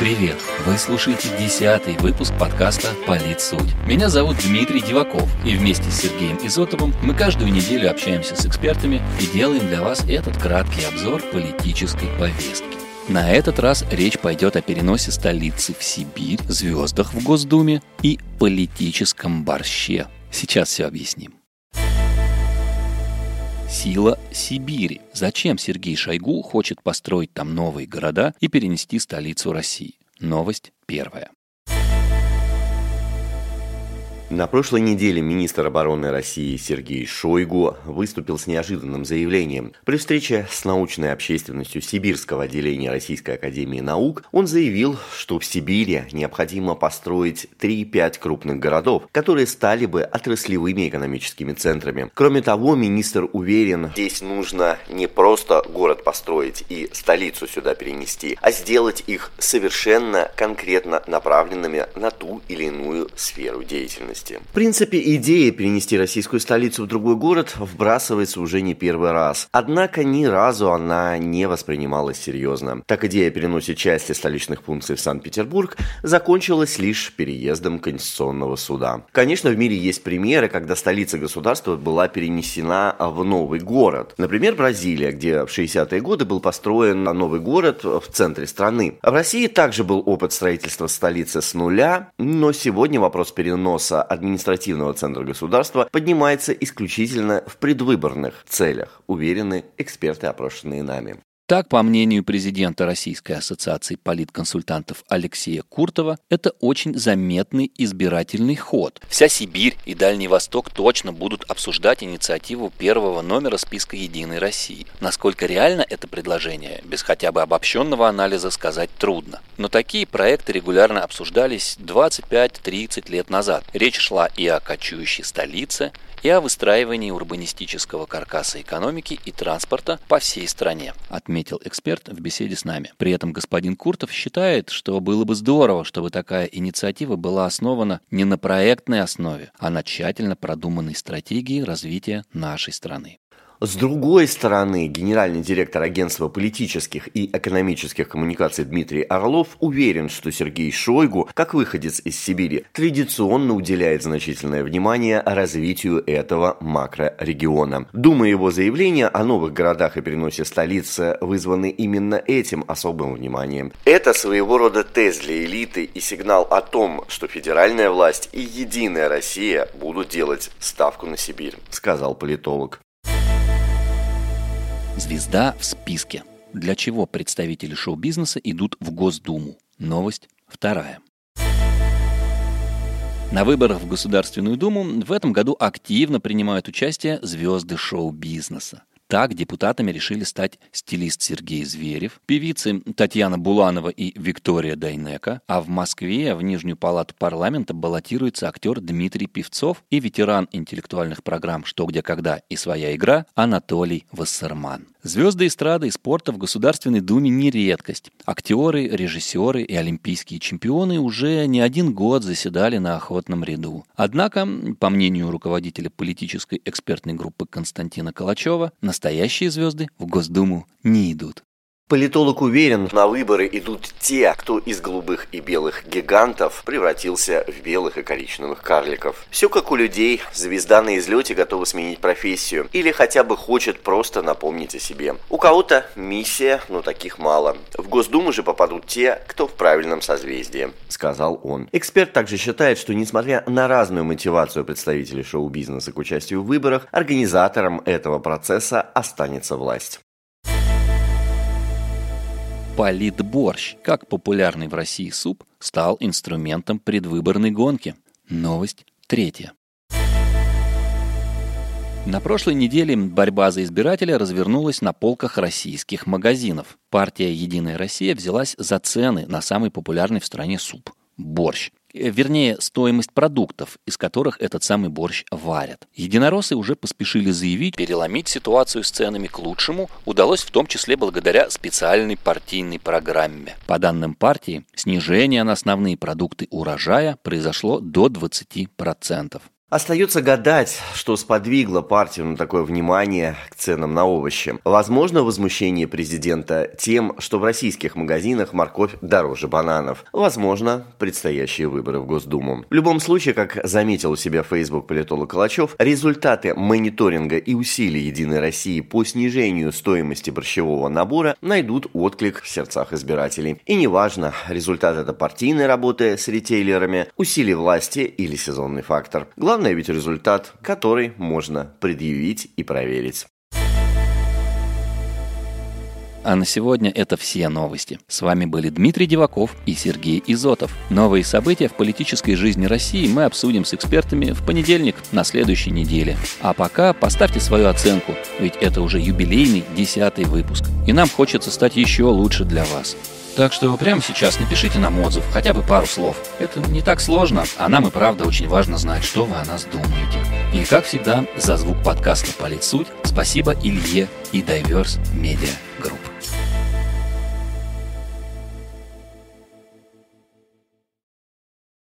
Привет! Вы слушаете десятый выпуск подкаста «Политсуть». Меня зовут Дмитрий Диваков, и вместе с Сергеем Изотовым мы каждую неделю общаемся с экспертами и делаем для вас этот краткий обзор политической повестки. На этот раз речь пойдет о переносе столицы в Сибирь, звездах в Госдуме и политическом борще. Сейчас все объясним. Сила Сибири. Зачем Сергей Шойгу хочет построить там новые города и перенести столицу России? Новость первая. На прошлой неделе министр обороны России Сергей Шойгу выступил с неожиданным заявлением. При встрече с научной общественностью Сибирского отделения Российской Академии Наук он заявил, что в Сибири необходимо построить 3-5 крупных городов, которые стали бы отраслевыми экономическими центрами. Кроме того, министр уверен, здесь нужно не просто город построить и столицу сюда перенести, а сделать их совершенно конкретно направленными на ту или иную сферу деятельности области. В принципе, идея перенести российскую столицу в другой город вбрасывается уже не первый раз. Однако ни разу она не воспринималась серьезно. Так идея переносить части столичных функций в Санкт-Петербург закончилась лишь переездом Конституционного суда. Конечно, в мире есть примеры, когда столица государства была перенесена в новый город. Например, Бразилия, где в 60-е годы был построен новый город в центре страны. В России также был опыт строительства столицы с нуля, но сегодня вопрос переноса административного центра государства поднимается исключительно в предвыборных целях, уверены эксперты, опрошенные нами. Так, по мнению президента Российской ассоциации политконсультантов Алексея Куртова, это очень заметный избирательный ход. Вся Сибирь и Дальний Восток точно будут обсуждать инициативу первого номера списка «Единой России». Насколько реально это предложение, без хотя бы обобщенного анализа сказать трудно. Но такие проекты регулярно обсуждались 25-30 лет назад. Речь шла и о кочующей столице, и о выстраивании урбанистического каркаса экономики и транспорта по всей стране, отметил эксперт в беседе с нами. При этом господин Куртов считает, что было бы здорово, чтобы такая инициатива была основана не на проектной основе, а на тщательно продуманной стратегии развития нашей страны. С другой стороны, генеральный директор агентства политических и экономических коммуникаций Дмитрий Орлов уверен, что Сергей Шойгу, как выходец из Сибири, традиционно уделяет значительное внимание развитию этого макрорегиона. Думаю, его заявления о новых городах и переносе столицы вызваны именно этим особым вниманием. Это своего рода тест для элиты и сигнал о том, что федеральная власть и единая Россия будут делать ставку на Сибирь, сказал политолог. Звезда в списке. Для чего представители шоу-бизнеса идут в Госдуму? Новость вторая. На выборах в Государственную Думу в этом году активно принимают участие звезды шоу-бизнеса. Так депутатами решили стать стилист Сергей Зверев, певицы Татьяна Буланова и Виктория Дайнека, а в Москве в Нижнюю палату парламента баллотируется актер Дмитрий Певцов и ветеран интеллектуальных программ «Что, где, когда» и «Своя игра» Анатолий Вассерман. Звезды эстрады и спорта в Государственной Думе не редкость. Актеры, режиссеры и олимпийские чемпионы уже не один год заседали на охотном ряду. Однако, по мнению руководителя политической экспертной группы Константина Калачева, настоящие звезды в Госдуму не идут. Политолог уверен, на выборы идут те, кто из голубых и белых гигантов превратился в белых и коричневых карликов. Все как у людей, звезда на излете готова сменить профессию или хотя бы хочет просто напомнить о себе. У кого-то миссия, но таких мало. В Госдуму же попадут те, кто в правильном созвездии, сказал он. Эксперт также считает, что несмотря на разную мотивацию представителей шоу-бизнеса к участию в выборах, организатором этого процесса останется власть. Политборщ, как популярный в России суп, стал инструментом предвыборной гонки. Новость третья. На прошлой неделе борьба за избирателя развернулась на полках российских магазинов. Партия «Единая Россия» взялась за цены на самый популярный в стране суп – борщ. Э, вернее, стоимость продуктов, из которых этот самый борщ варят. Единороссы уже поспешили заявить, переломить ситуацию с ценами к лучшему удалось в том числе благодаря специальной партийной программе. По данным партии, снижение на основные продукты урожая произошло до 20%. Остается гадать, что сподвигло партию на такое внимание к ценам на овощи. Возможно, возмущение президента тем, что в российских магазинах морковь дороже бананов. Возможно, предстоящие выборы в Госдуму. В любом случае, как заметил у себя Facebook политолог Калачев, результаты мониторинга и усилий Единой России по снижению стоимости борщевого набора найдут отклик в сердцах избирателей. И неважно, результат это партийной работы с ритейлерами, усилий власти или сезонный фактор. Главное Главное ведь результат, который можно предъявить и проверить. А на сегодня это все новости. С вами были Дмитрий Диваков и Сергей Изотов. Новые события в политической жизни России мы обсудим с экспертами в понедельник на следующей неделе. А пока поставьте свою оценку, ведь это уже юбилейный десятый выпуск. И нам хочется стать еще лучше для вас. Так что прямо сейчас напишите нам отзыв, хотя бы пару слов. Это не так сложно, а нам и правда очень важно знать, что вы о нас думаете. И как всегда, за звук подкаста «Политсуть» спасибо Илье и Diverse Media Group.